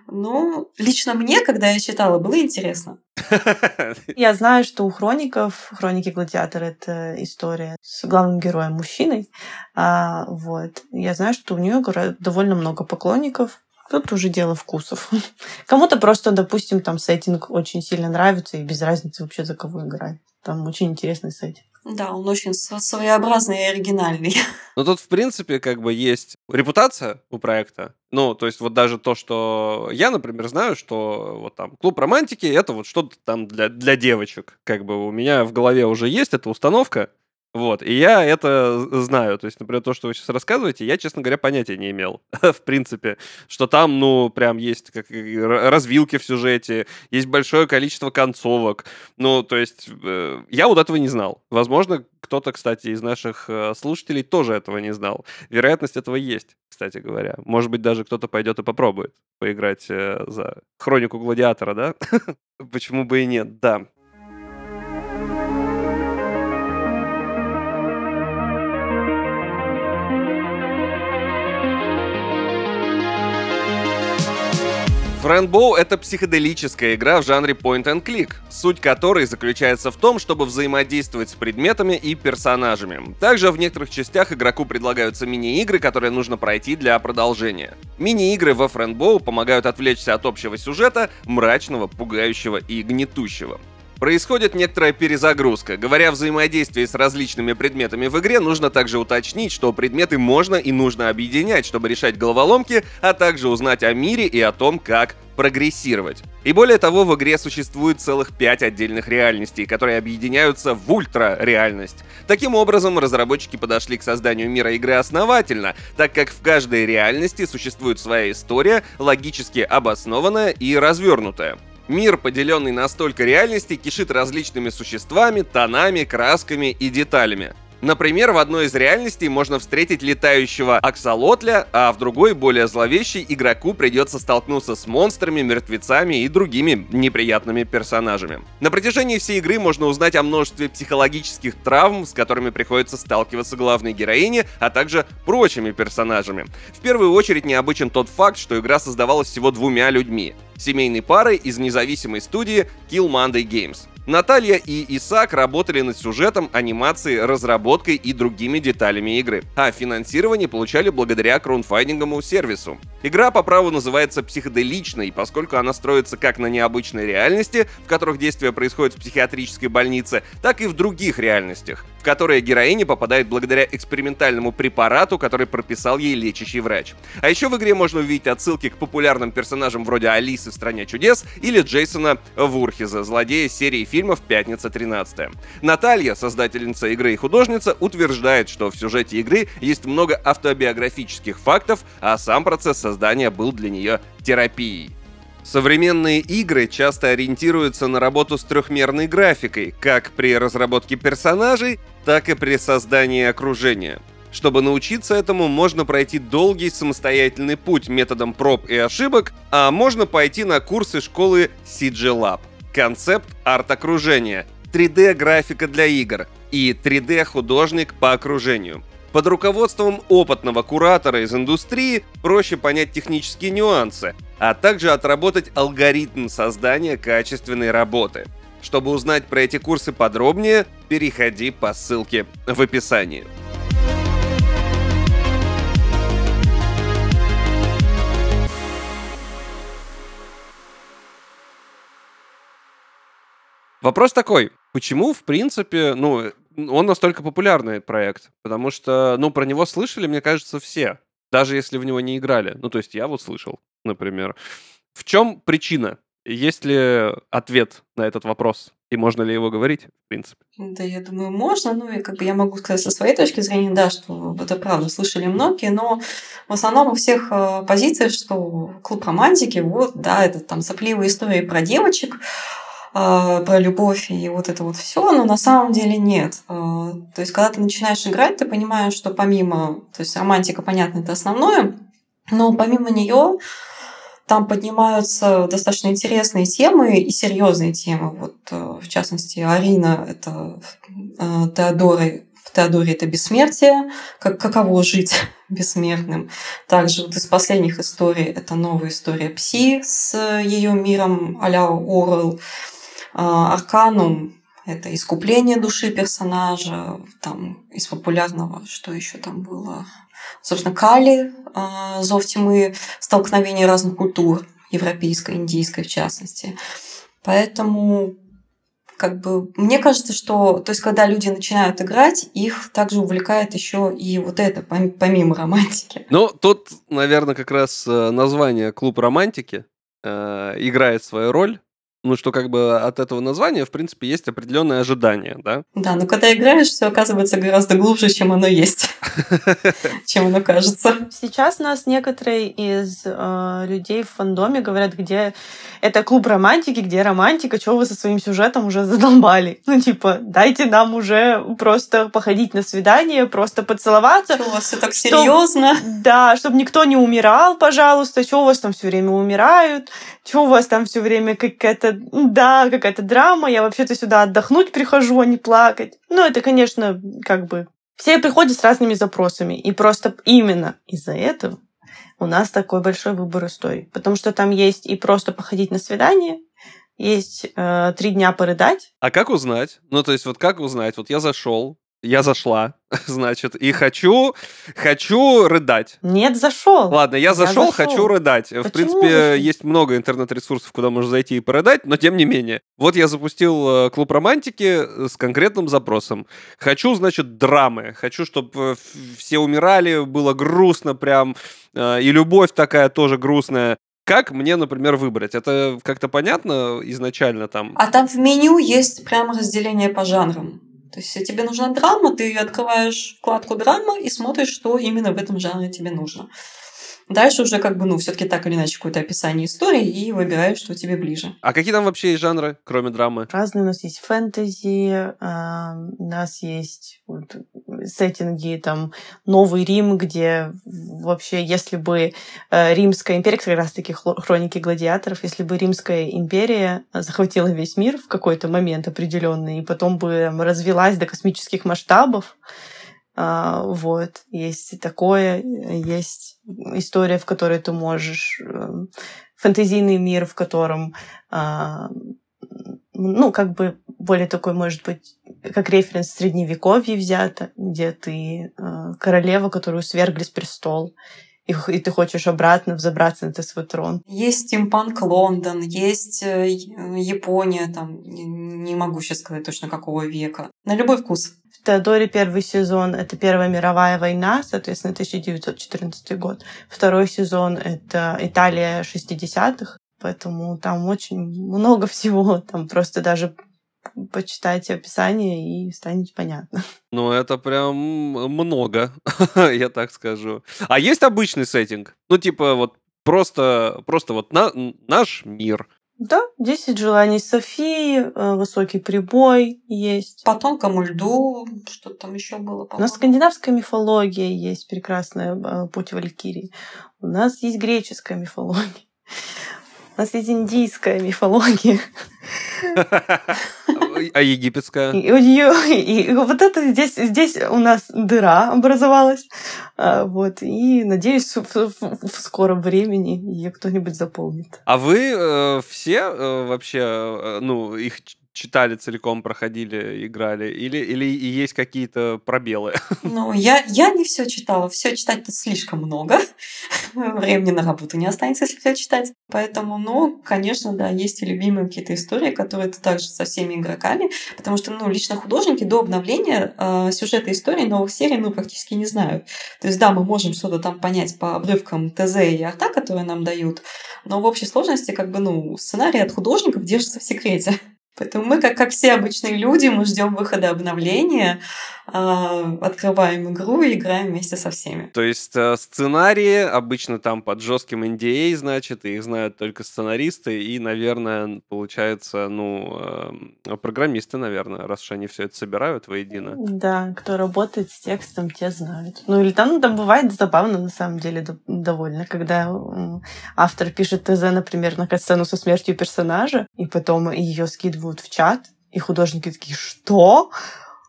Но лично мне, когда я читала, было интересно. <laughs>
Я знаю, что у хроников, хроники гладиатора это история с главным героем мужчиной. А, вот. Я знаю, что у нее довольно много поклонников. Тут уже дело вкусов. <laughs> Кому-то просто, допустим, там сеттинг очень сильно нравится, и без разницы вообще за кого играть. Там очень интересный сеттинг.
Да, он очень своеобразный и оригинальный. <laughs>
Ну тут, в принципе, как бы есть репутация у проекта. Ну, то есть вот даже то, что я, например, знаю, что вот там клуб романтики — это вот что-то там для, для девочек. Как бы у меня в голове уже есть эта установка, Вот, и я это знаю. То есть, например, то, что вы сейчас рассказываете, я, честно говоря, понятия не имел, <laughs> в принципе, что там, ну, прям есть как развилки в сюжете, есть большое количество концовок. Ну, то есть, э, я вот этого не знал. Возможно, кто-то, кстати, из наших э, слушателей тоже этого не знал. Вероятность этого есть, кстати говоря. Может быть, даже кто-то пойдет и попробует поиграть э, за хронику гладиатора, да? <laughs> Почему бы и нет, да. Френдбоу — это психоделическая игра в жанре point and click, суть которой заключается в том, чтобы взаимодействовать с предметами и персонажами. Также в некоторых частях игроку предлагаются мини-игры, которые нужно пройти для продолжения. Мини-игры во Френдбоу помогают отвлечься от общего сюжета, мрачного, пугающего и гнетущего. Происходит некоторая перезагрузка. Говоря о взаимодействии с различными предметами в игре, нужно также уточнить, что предметы можно и нужно объединять, чтобы решать головоломки, а также узнать о мире и о том, как прогрессировать. И более того, в игре существует целых пять отдельных реальностей, которые объединяются в ультра-реальность. Таким образом, разработчики подошли к созданию мира игры основательно, так как в каждой реальности существует своя история, логически обоснованная и развернутая. Мир, поделенный на столько реальностей, кишит различными существами, тонами, красками и деталями. Например, в одной из реальностей можно встретить летающего аксолотля, а в другой, более зловещей, игроку придется столкнуться с монстрами, мертвецами и другими неприятными персонажами. На протяжении всей игры можно узнать о множестве психологических травм, с которыми приходится сталкиваться главной героине, а также прочими персонажами. В первую очередь необычен тот факт, что игра создавалась всего двумя людьми семейной парой из независимой студии Kill Monday Games. Наталья и Исаак работали над сюжетом, анимацией, разработкой и другими деталями игры, а финансирование получали благодаря краудфандинговому сервису. Игра по праву называется психоделичной, поскольку она строится как на необычной реальности, в которых действие происходит в психиатрической больнице, так и в других реальностях, в которые героиня попадает благодаря экспериментальному препарату, который прописал ей лечащий врач. А еще в игре можно увидеть отсылки к популярным персонажам вроде Алисы в «Стране чудес» или Джейсона Вурхиза, злодея серии фильмов «Пятница 13». Наталья, создательница игры и художница, утверждает, что в сюжете игры есть много автобиографических фактов, а сам процесс создания был для нее терапией. Современные игры часто ориентируются на работу с трехмерной графикой, как при разработке персонажей, так и при создании окружения. Чтобы научиться этому, можно пройти долгий самостоятельный путь методом проб и ошибок, а можно пойти на курсы школы CG Lab – концепт арт-окружения, 3D-графика для игр и 3D-художник по окружению. Под руководством опытного куратора из индустрии проще понять технические нюансы, а также отработать алгоритм создания качественной работы. Чтобы узнать про эти курсы подробнее, переходи по ссылке в описании. Вопрос такой, почему, в принципе, ну, он настолько популярный проект? Потому что, ну, про него слышали, мне кажется, все, даже если в него не играли. Ну, то есть я вот слышал, например. В чем причина? Есть ли ответ на этот вопрос? И можно ли его говорить, в принципе?
Да, я думаю, можно. Ну, и как бы я могу сказать со своей точки зрения, да, что это правда, слышали многие, но в основном у всех э, позиция, что клуб романтики, вот, да, это там сопливые истории про девочек, про любовь и вот это вот все, но на самом деле нет. А, то есть, когда ты начинаешь играть, ты понимаешь, что помимо, то есть романтика, понятно, это основное, но помимо нее там поднимаются достаточно интересные темы и серьезные темы. Вот, э, в частности, Арина — это э, Теодоры в Теодоре это бессмертие, как, каково жить <laughs> бессмертным. Также вот из последних историй это новая история Пси с ее миром а-ля Орел. А, Арканум – это искупление души персонажа. Там из популярного, что еще там было? Собственно, Кали, а, Зов тьмы, столкновение разных культур, европейской, индийской в частности. Поэтому как бы мне кажется, что то есть когда люди начинают играть, их также увлекает еще и вот это помимо романтики.
Ну тут, наверное, как раз э, название клуб романтики э, играет свою роль, ну, что как бы от этого названия, в принципе, есть определенное ожидание, да?
Да, но когда играешь, все оказывается гораздо глубже, чем оно есть, <laughs> чем оно кажется.
Сейчас нас некоторые из э, людей в фандоме говорят, где это клуб романтики, где романтика, чего вы со своим сюжетом уже задолбали? Ну, типа, дайте нам уже просто походить на свидание, просто поцеловаться.
Что у вас все так серьезно?
Да, чтобы никто не умирал, пожалуйста. Чего у вас там все время умирают? Чего у вас там все время какая-то, да, какая-то драма? Я вообще-то сюда отдохнуть прихожу, а не плакать. Ну, это, конечно, как бы все приходят с разными запросами. И просто именно из-за этого у нас такой большой выбор историй. Потому что там есть и просто походить на свидание, есть э, три дня порыдать.
А как узнать? Ну, то есть, вот как узнать? Вот я зашел, я зашла, <laughs> значит, и хочу, хочу рыдать.
Нет, зашел.
Ладно, я зашел, хочу рыдать. В принципе,
зашел?
есть много интернет-ресурсов, куда можно зайти и порыдать, но тем не менее. Вот я запустил э, клуб романтики с конкретным запросом. Хочу, значит, драмы. Хочу, чтобы все умирали, было грустно прям, э, и любовь такая тоже грустная. Как мне, например, выбрать? Это как-то понятно изначально там?
А там в меню есть прямо разделение по жанрам. То есть, тебе нужна драма, ты открываешь вкладку драма и смотришь, что именно в этом жанре тебе нужно. Дальше уже как бы, ну, все-таки так или иначе какое-то описание истории и выбираешь, что тебе ближе.
А какие там вообще есть жанры, кроме драмы?
Разные у нас есть фэнтези, у нас есть вот, сеттинги, там, Новый Рим, где вообще, если бы э, Римская империя, как раз-таки хроники гладиаторов, если бы Римская империя захватила весь мир в какой-то момент определенный, и потом бы развелась до космических масштабов, а, вот, есть такое, есть история, в которой ты можешь... Эм, фэнтезийный мир, в котором а, ну, как бы более такой, может быть, как референс средневековье взято, где ты э, королева, которую свергли с престол, и, и ты хочешь обратно взобраться на этот свой трон.
Есть стимпанк Лондон, есть э, Япония, там, не могу сейчас сказать точно какого века. На любой вкус.
Теодоре первый сезон — это Первая мировая война, соответственно, 1914 год. Второй сезон — это Италия 60-х, поэтому там очень много всего. Там просто даже почитайте описание и станет понятно.
Ну, это прям много, <laughs> я так скажу. А есть обычный сеттинг? Ну, типа, вот просто, просто вот на, наш мир,
да, 10 желаний Софии, э, высокий прибой есть.
По тонкому льду, что там еще было?
У нас скандинавская мифология есть прекрасная э, путь Валькирии. У нас есть греческая мифология. У нас есть индийская мифология.
А египетская?
И, и, и вот это здесь, здесь у нас дыра образовалась. А, вот, и надеюсь, в, в, в скором времени ее кто-нибудь заполнит.
А вы э, все э, вообще, э, ну, их читали целиком, проходили, играли? Или, или есть какие-то пробелы? <laughs>
Ну, я, я не все читала. Все читать-то слишком много. <laughs> Времени на работу не останется, если все читать. Поэтому, ну, конечно, да, есть и любимые какие-то истории, которые ты также со всеми игроками. Потому что, ну, лично художники до обновления э, сюжета истории новых серий, ну, практически не знают. То есть, да, мы можем что-то там понять по обрывкам ТЗ и арта, которые нам дают, но в общей сложности, как бы, ну, сценарий от художников держится в секрете. <laughs> Поэтому мы, как, как все обычные люди, мы ждем выхода обновления, открываем игру и играем вместе со всеми.
То есть э, сценарии обычно там под жестким NDA, а, значит, и их знают только сценаристы и, наверное, получается, ну, э, программисты, наверное, раз уж они все это собирают воедино.
Да, кто работает с текстом, те знают. Ну, или там, там бывает забавно, на самом деле, довольно, когда автор пишет ТЗ, например, на сцену со смертью персонажа, и потом ее скидывают в чат, и художники такие, что?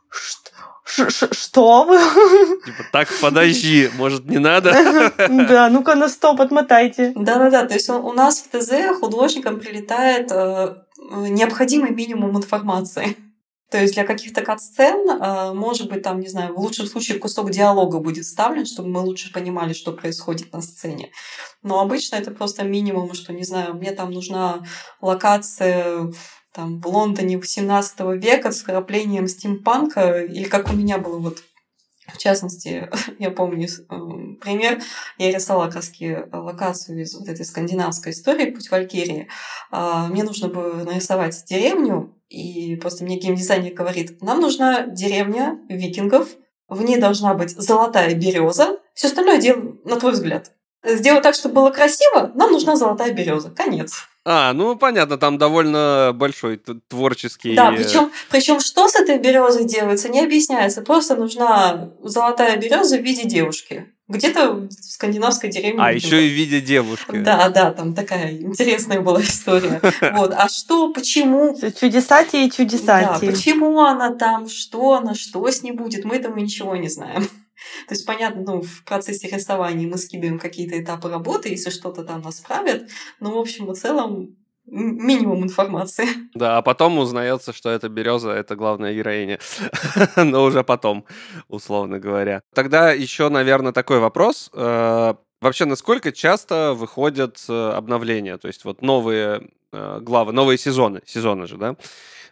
Что? Что вы? <laughs>
Типа, так, подожди, может, не надо? <laughs>
Да, ну-ка на стоп, отмотайте.
Да-да-да, то есть у нас в ТЗ художникам прилетает э, необходимый минимум информации. То есть для каких-то кат-сцен, э, может быть, там, не знаю, в лучшем случае кусок диалога будет вставлен, чтобы мы лучше понимали, что происходит на сцене. Но обычно это просто минимум, что, не знаю, мне там нужна локация там, в Лондоне 18 века с вкраплением стимпанка, или как у меня было вот В частности, <laughs> я помню эм, пример, я рисовала краски локацию из вот этой скандинавской истории «Путь Валькирии». А, мне нужно было нарисовать деревню, и просто мне геймдизайнер говорит, нам нужна деревня викингов, в ней должна быть золотая береза, все остальное дело на твой взгляд. Сделать так, чтобы было красиво, нам нужна золотая береза. Конец.
А, ну понятно, там довольно большой творческий.
Да, причем, причем что с этой березой делается, не объясняется. Просто нужна золотая береза в виде девушки. Где-то в скандинавской деревне.
А, еще и в виде девушки.
Да, да, там такая интересная была история. <laughs> Вот. А что, почему?
Чудесати и чудесати.
Да, почему она там, что она, что с ней будет, мы этого ничего не знаем. То есть, понятно, ну, в процессе рисования мы скидываем какие-то этапы работы, если что-то там нас правят, но, в общем и целом, минимум информации. <laughs>
Да, а потом узнается, что это береза, это главная героиня. <laughs> Но уже потом, условно говоря. Тогда еще, наверное, такой вопрос. Э, вообще, насколько часто выходят э, обновления? То есть вот новые э, главы, новые сезоны, сезоны же, да?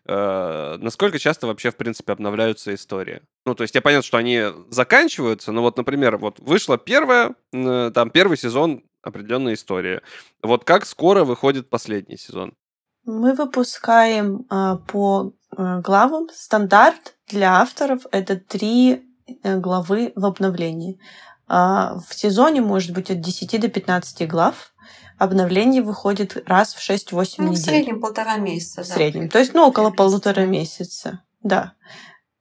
Э, насколько часто вообще, в принципе, обновляются истории? Ну, то есть я понятно, что они заканчиваются, но вот, например, вот вышла первая, там, первый сезон определенной истории. Вот как скоро выходит последний сезон?
Мы выпускаем э, по э, главам стандарт для авторов это три э, главы в обновлении. Э, в сезоне может быть от 10 до 15 глав обновление выходит раз в 6-8 ну, недель.
В среднем полтора месяца.
В да. среднем. То есть, ну, около полутора месяца. Да.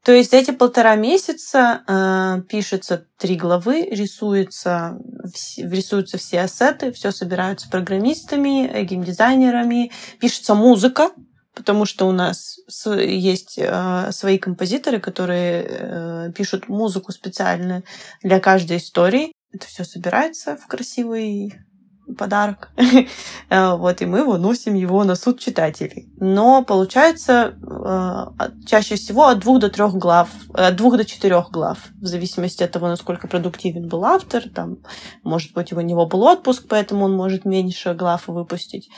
То есть за эти полтора месяца э, пишется три главы, рисуется, рисуются все ассеты, все собираются программистами, э, геймдизайнерами, пишется музыка, потому что у нас есть э, свои композиторы, которые э, пишут музыку специально для каждой истории. Это все собирается в красивый подарок. <laughs> Э, вот, и мы его носим его на суд читателей. Но получается э, чаще всего от двух до трех глав, от двух до четырех глав, в зависимости от того, насколько продуктивен был автор. Там, может быть, у него был отпуск, поэтому он может меньше глав выпустить.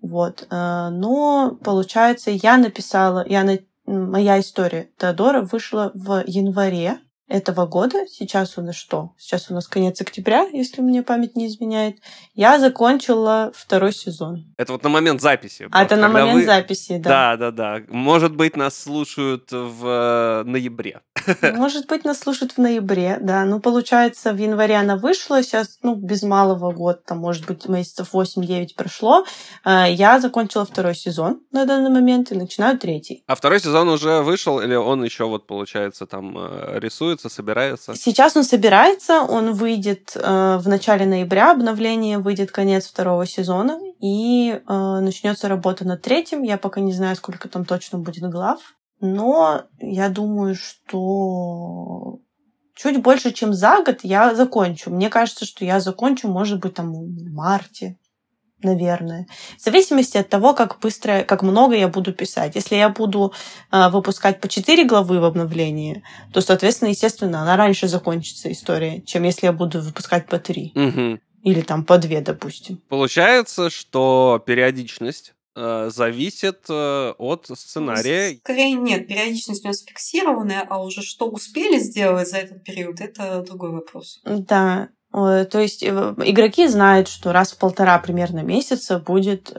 Вот. Э, но получается, я написала, я моя история Теодора вышла в январе этого года, сейчас у нас что? Сейчас у нас конец октября, если мне память не изменяет. Я закончила второй сезон.
Это вот на момент записи.
А это на момент вы... записи,
да. Да, да, да. Может быть, нас слушают в э, ноябре. <laughs>
Может быть, нас слушают в ноябре, да. Ну, получается, в январе она вышла, сейчас, ну, без малого год, там, может быть, месяцев 8-9 прошло. Э, я закончила второй сезон на данный момент и начинаю третий.
А второй сезон уже вышел или он еще вот, получается, там э, рисуется, собирается?
Сейчас он собирается, он выйдет э, в начале ноября, обновление выйдет конец второго сезона, и э, начнется работа над третьим. Я пока не знаю, сколько там точно будет глав. Но я думаю, что чуть больше, чем за год я закончу. Мне кажется, что я закончу, может быть, там в марте, наверное. В зависимости от того, как быстро, как много я буду писать. Если я буду э, выпускать по 4 главы в обновлении, то, соответственно, естественно, она раньше закончится история, чем если я буду выпускать по 3.
Угу.
Или там по 2, допустим.
Получается, что периодичность Э, зависит э, от сценария.
Скорее нет, периодичность у нас фиксированная, а уже что успели сделать за этот период, это другой вопрос.
Да, то есть э, игроки знают, что раз в полтора примерно месяца будет,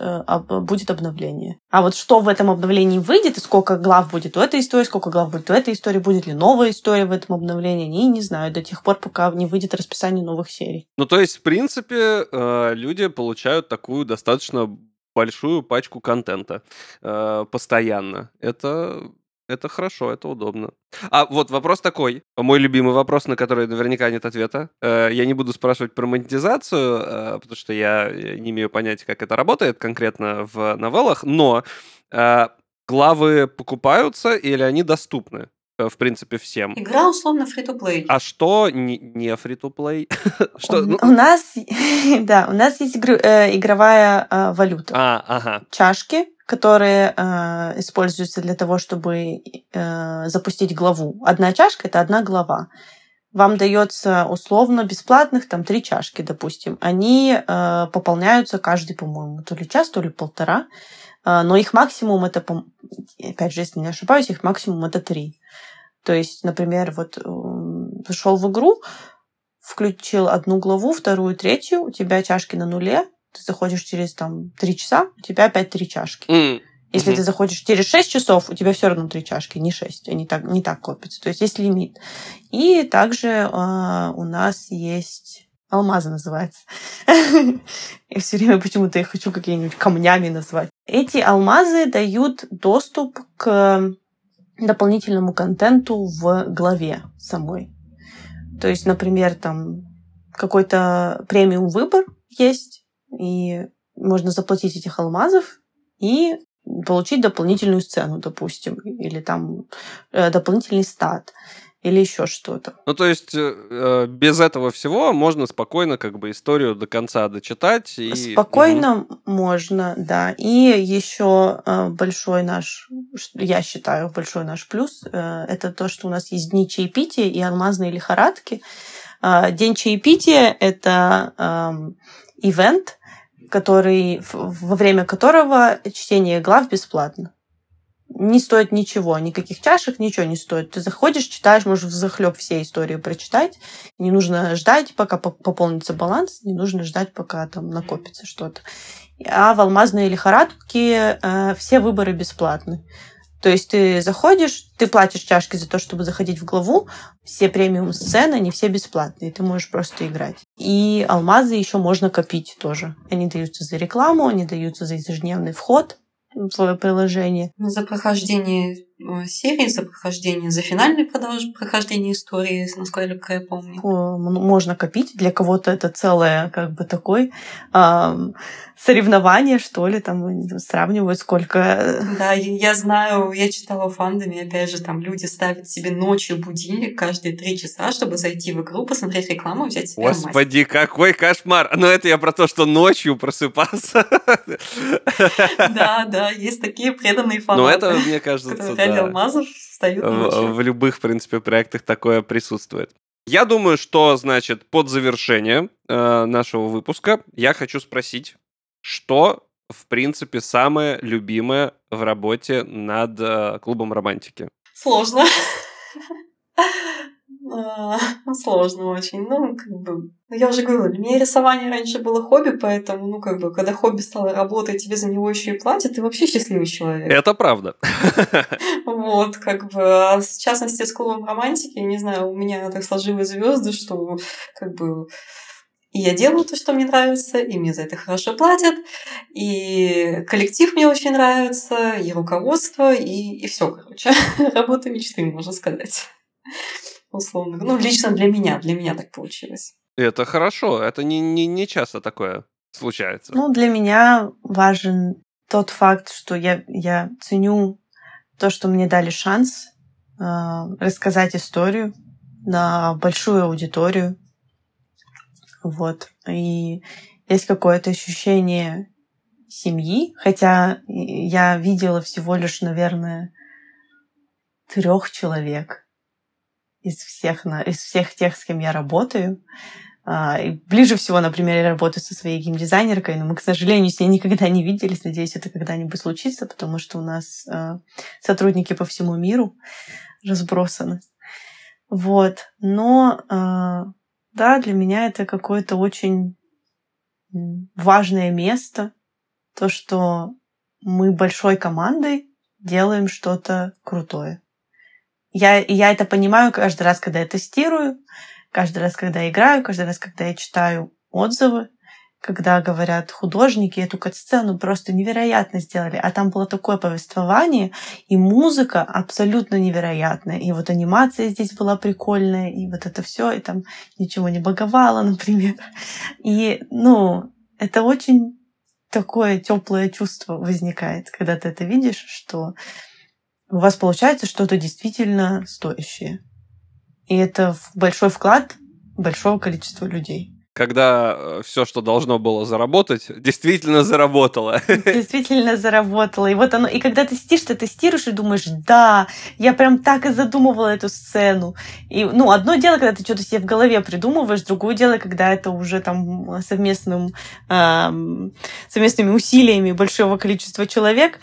будет обновление. А вот что в этом обновлении выйдет, сколько глав будет у этой истории, сколько глав будет у этой истории, будет ли новая история в этом обновлении, они не знают до тех пор, пока не выйдет расписание новых серий.
Ну, то есть, в принципе, люди получают такую достаточно большую пачку контента э, постоянно. Это это хорошо, это удобно. А вот вопрос такой, мой любимый вопрос, на который наверняка нет ответа. Э, я не буду спрашивать про монетизацию, э, потому что я не имею понятия, как это работает конкретно в новеллах, но э, главы покупаются или они доступны? Э, в принципе, всем.
Игра условно free-to-play.
А что не, не <laughs>
что, ну... У нас, <laughs> да, у нас есть э, игровая э, валюта.
А, ага.
Чашки, которые э, используются для того, чтобы э, запустить главу. Одна чашка это одна глава. Вам дается условно бесплатных там три чашки, допустим. Они э, пополняются каждый, по-моему, то ли час, то ли полтора. Э, но их максимум это, опять же, если не ошибаюсь, их максимум это три. То есть, например, вот зашел в игру, включил одну главу, вторую, третью, у тебя чашки на нуле, ты заходишь через там три часа, у тебя опять три чашки.
М,
Если
Мгм.
ты заходишь через 6 часов, у тебя все равно три чашки, не 6. Они так, не так копятся. То есть есть лимит. И также а, у нас есть алмазы называется. <laughs> Я все время почему-то их хочу какими-нибудь камнями назвать. Эти алмазы дают доступ к дополнительному контенту в главе самой. То есть, например, там какой-то премиум выбор есть, и можно заплатить этих алмазов и получить дополнительную сцену, допустим, или там э, дополнительный стат, или еще что-то.
Ну, то есть, э, э, без этого всего можно спокойно как бы историю до конца дочитать. И...
Спокойно можно, да. И еще э, большой наш, я считаю, большой наш плюс, э, это то, что у нас есть дни чаепития и алмазные лихорадки. Э, День чаепития — это эм, ивент, который, в- во время которого чтение глав бесплатно. Не стоит ничего, никаких чашек, ничего не стоит. Ты заходишь, читаешь, можешь захлеб все истории прочитать. Не нужно ждать, пока по- пополнится баланс, не нужно ждать, пока там накопится что-то. А в алмазные лихорадки э, все выборы бесплатны. То есть ты заходишь, ты платишь чашки за то, чтобы заходить в главу, все премиум сцены, они все бесплатные, ты можешь просто играть. И алмазы еще можно копить тоже. Они даются за рекламу, они даются за ежедневный вход в свое приложение.
За прохождение серии, за прохождение, за финальное продолж- прохождение истории, насколько я помню.
Можно копить. Для кого-то это целое, как бы, такой ам, соревнование, что ли, там сравнивают, сколько...
Да, я знаю, я читала в фандоме, опять же, там люди ставят себе ночью будильник каждые три часа, чтобы зайти в игру, посмотреть рекламу, взять себе.
Господи, какой кошмар! Но это я про то, что ночью просыпаться. <laughs>
Да, да, есть такие преданные фанаты.
Но это, мне кажется,
ради алмазов встают
в, в любых, в принципе, проектах такое присутствует. Я думаю, что, значит, под завершение э, нашего выпуска я хочу спросить, что, в принципе, самое любимое в работе над э, клубом романтики?
Сложно. <laughs> Сложно очень. Ну, как бы... Ну, я уже говорила, для меня рисование раньше было хобби, поэтому, ну, как бы, когда хобби стало работать, тебе за него еще и платят, ты вообще счастливый человек.
Это правда. <laughs>
Вот, как бы, а в частности, с клубом романтики, не знаю, у меня так сложились звезды, что, как бы, и я делаю то, что мне нравится, и мне за это хорошо платят, и коллектив мне очень нравится, и руководство, и, и все, короче. <laughs> Работа мечты, можно сказать. Условно. Ну, лично для меня, для меня так получилось.
Это хорошо. Это не, не, не часто такое случается.
Ну, для меня важен тот факт, что я, я ценю то, что мне дали шанс э, рассказать историю на большую аудиторию. Вот. И есть какое-то ощущение семьи, хотя я видела всего лишь, наверное, трех человек из всех, из всех тех, с кем я работаю. А, ближе всего, например, я работаю со своей геймдизайнеркой, но мы, к сожалению, с ней никогда не виделись. Надеюсь, это когда-нибудь случится, потому что у нас а, сотрудники по всему миру разбросаны. Вот. Но а, да, для меня это какое-то очень важное место. То, что мы большой командой делаем что-то крутое. Я, я это понимаю каждый раз, когда я тестирую, каждый раз, когда я играю, каждый раз, когда я читаю отзывы, когда говорят художники эту кат-сцену просто невероятно сделали, а там было такое повествование, и музыка абсолютно невероятная, и вот анимация здесь была прикольная, и вот это все, и там ничего не баговало, <laughs> например. И, ну, это очень такое теплое чувство возникает, когда ты это видишь, что у вас получается что-то действительно стоящее. И это большой вклад большого количества людей.
Когда все, что должно было заработать, действительно заработало. <laughs>
Действительно заработало. И вот оно. И когда ты сидишь, ты тестируешь и думаешь, да, я прям так и задумывала эту сцену. И, ну, одно дело, когда ты что-то себе в голове придумываешь, другое дело, когда это уже там совместным, эм, совместными усилиями большого количества человек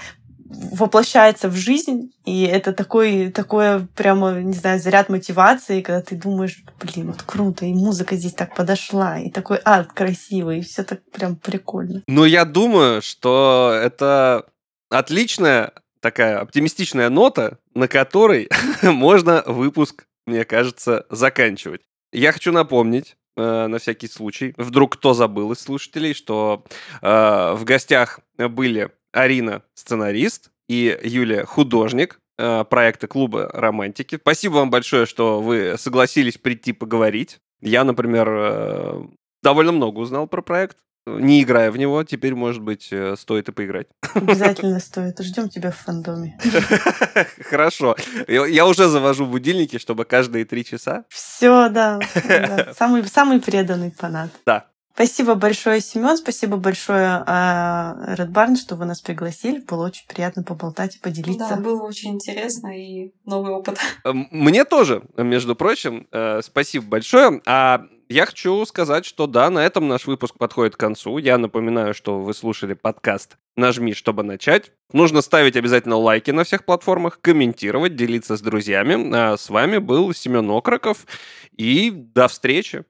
воплощается в жизнь, и это такой, такое прямо, не знаю, заряд мотивации, когда ты думаешь, блин, вот круто, и музыка здесь так подошла, и такой арт красивый, и все так прям прикольно.
Ну, я думаю, что это отличная такая оптимистичная нота, на которой <laughs> можно выпуск, мне кажется, заканчивать. Я хочу напомнить, э, на всякий случай, вдруг кто забыл из слушателей, что э, в гостях были Арина, сценарист, и Юлия, художник э, проекта клуба романтики. Спасибо вам большое, что вы согласились прийти поговорить. Я, например, э, довольно много узнал про проект не играя в него, теперь, может быть, э, стоит и поиграть.
Обязательно стоит. Ждем тебя в фандоме. <laughs>
Хорошо. Я уже завожу будильники, чтобы каждые три часа.
Все, да. <laughs> самый преданный фанат.
Да.
Спасибо большое, Семен. Спасибо большое, а, Red Barn, что вы нас пригласили. Было очень приятно поболтать и поделиться.
Да, было очень интересно и новый опыт.
Мне тоже, между прочим. Э, спасибо большое. А я хочу сказать, что да, на этом наш выпуск подходит к концу. Я напоминаю, что вы слушали подкаст «Нажми, чтобы начать». Нужно ставить обязательно лайки на всех платформах, комментировать, делиться с друзьями. А с вами был Семен Окроков. И до встречи!